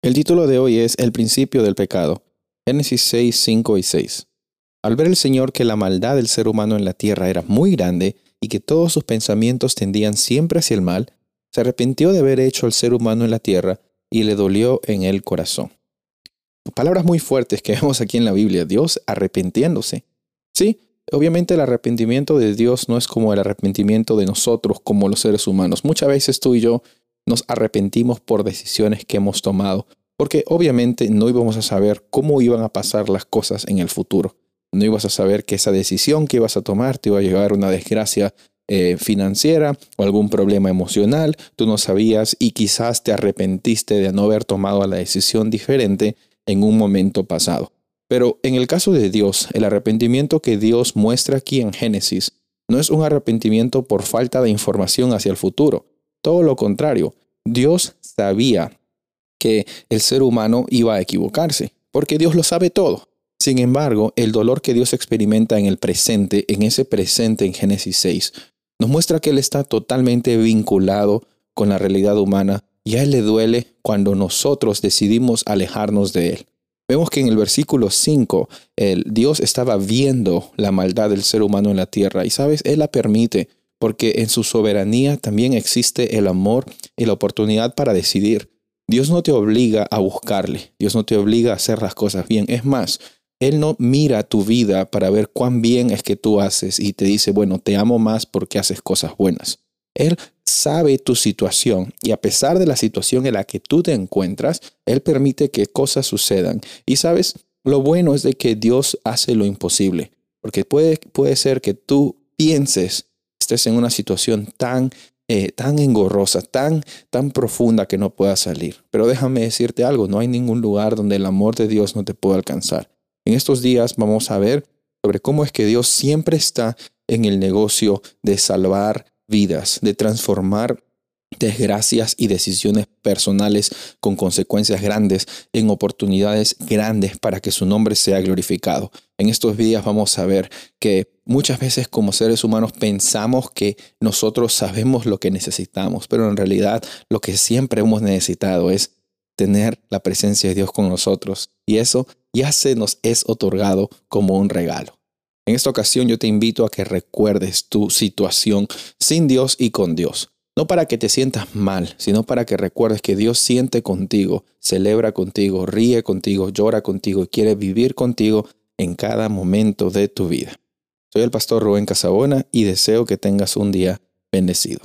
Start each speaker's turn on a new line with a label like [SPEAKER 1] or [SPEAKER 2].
[SPEAKER 1] El título de hoy es El principio del pecado. Génesis 6, 5 y 6. Al ver el Señor que la maldad del ser humano en la tierra era muy grande y que todos sus pensamientos tendían siempre hacia el mal, se arrepintió de haber hecho al ser humano en la tierra y le dolió en el corazón. Palabras muy fuertes que vemos aquí en la Biblia, Dios arrepintiéndose. Sí, obviamente el arrepentimiento de Dios no es como el arrepentimiento de nosotros como los seres humanos. Muchas veces tú y yo nos arrepentimos por decisiones que hemos tomado, porque obviamente no íbamos a saber cómo iban a pasar las cosas en el futuro. No ibas a saber que esa decisión que ibas a tomar te iba a llevar a una desgracia eh, financiera o algún problema emocional. Tú no sabías y quizás te arrepentiste de no haber tomado la decisión diferente en un momento pasado. Pero en el caso de Dios, el arrepentimiento que Dios muestra aquí en Génesis no es un arrepentimiento por falta de información hacia el futuro. Todo lo contrario, Dios sabía que el ser humano iba a equivocarse, porque Dios lo sabe todo. Sin embargo, el dolor que Dios experimenta en el presente, en ese presente en Génesis 6, nos muestra que Él está totalmente vinculado con la realidad humana y a Él le duele cuando nosotros decidimos alejarnos de Él. Vemos que en el versículo 5, el Dios estaba viendo la maldad del ser humano en la tierra y sabes, Él la permite porque en su soberanía también existe el amor y la oportunidad para decidir. Dios no te obliga a buscarle, Dios no te obliga a hacer las cosas bien. Es más, Él no mira tu vida para ver cuán bien es que tú haces y te dice, bueno, te amo más porque haces cosas buenas. Él sabe tu situación y a pesar de la situación en la que tú te encuentras, Él permite que cosas sucedan. Y sabes, lo bueno es de que Dios hace lo imposible, porque puede, puede ser que tú pienses estés en una situación tan, eh, tan engorrosa, tan, tan profunda que no puedas salir. Pero déjame decirte algo, no hay ningún lugar donde el amor de Dios no te pueda alcanzar. En estos días vamos a ver sobre cómo es que Dios siempre está en el negocio de salvar vidas, de transformar desgracias y decisiones personales con consecuencias grandes en oportunidades grandes para que su nombre sea glorificado. En estos días vamos a ver que muchas veces como seres humanos pensamos que nosotros sabemos lo que necesitamos, pero en realidad lo que siempre hemos necesitado es tener la presencia de Dios con nosotros y eso ya se nos es otorgado como un regalo. En esta ocasión yo te invito a que recuerdes tu situación sin Dios y con Dios. No para que te sientas mal, sino para que recuerdes que Dios siente contigo, celebra contigo, ríe contigo, llora contigo y quiere vivir contigo en cada momento de tu vida. Soy el pastor Rubén Casabona y deseo que tengas un día bendecido.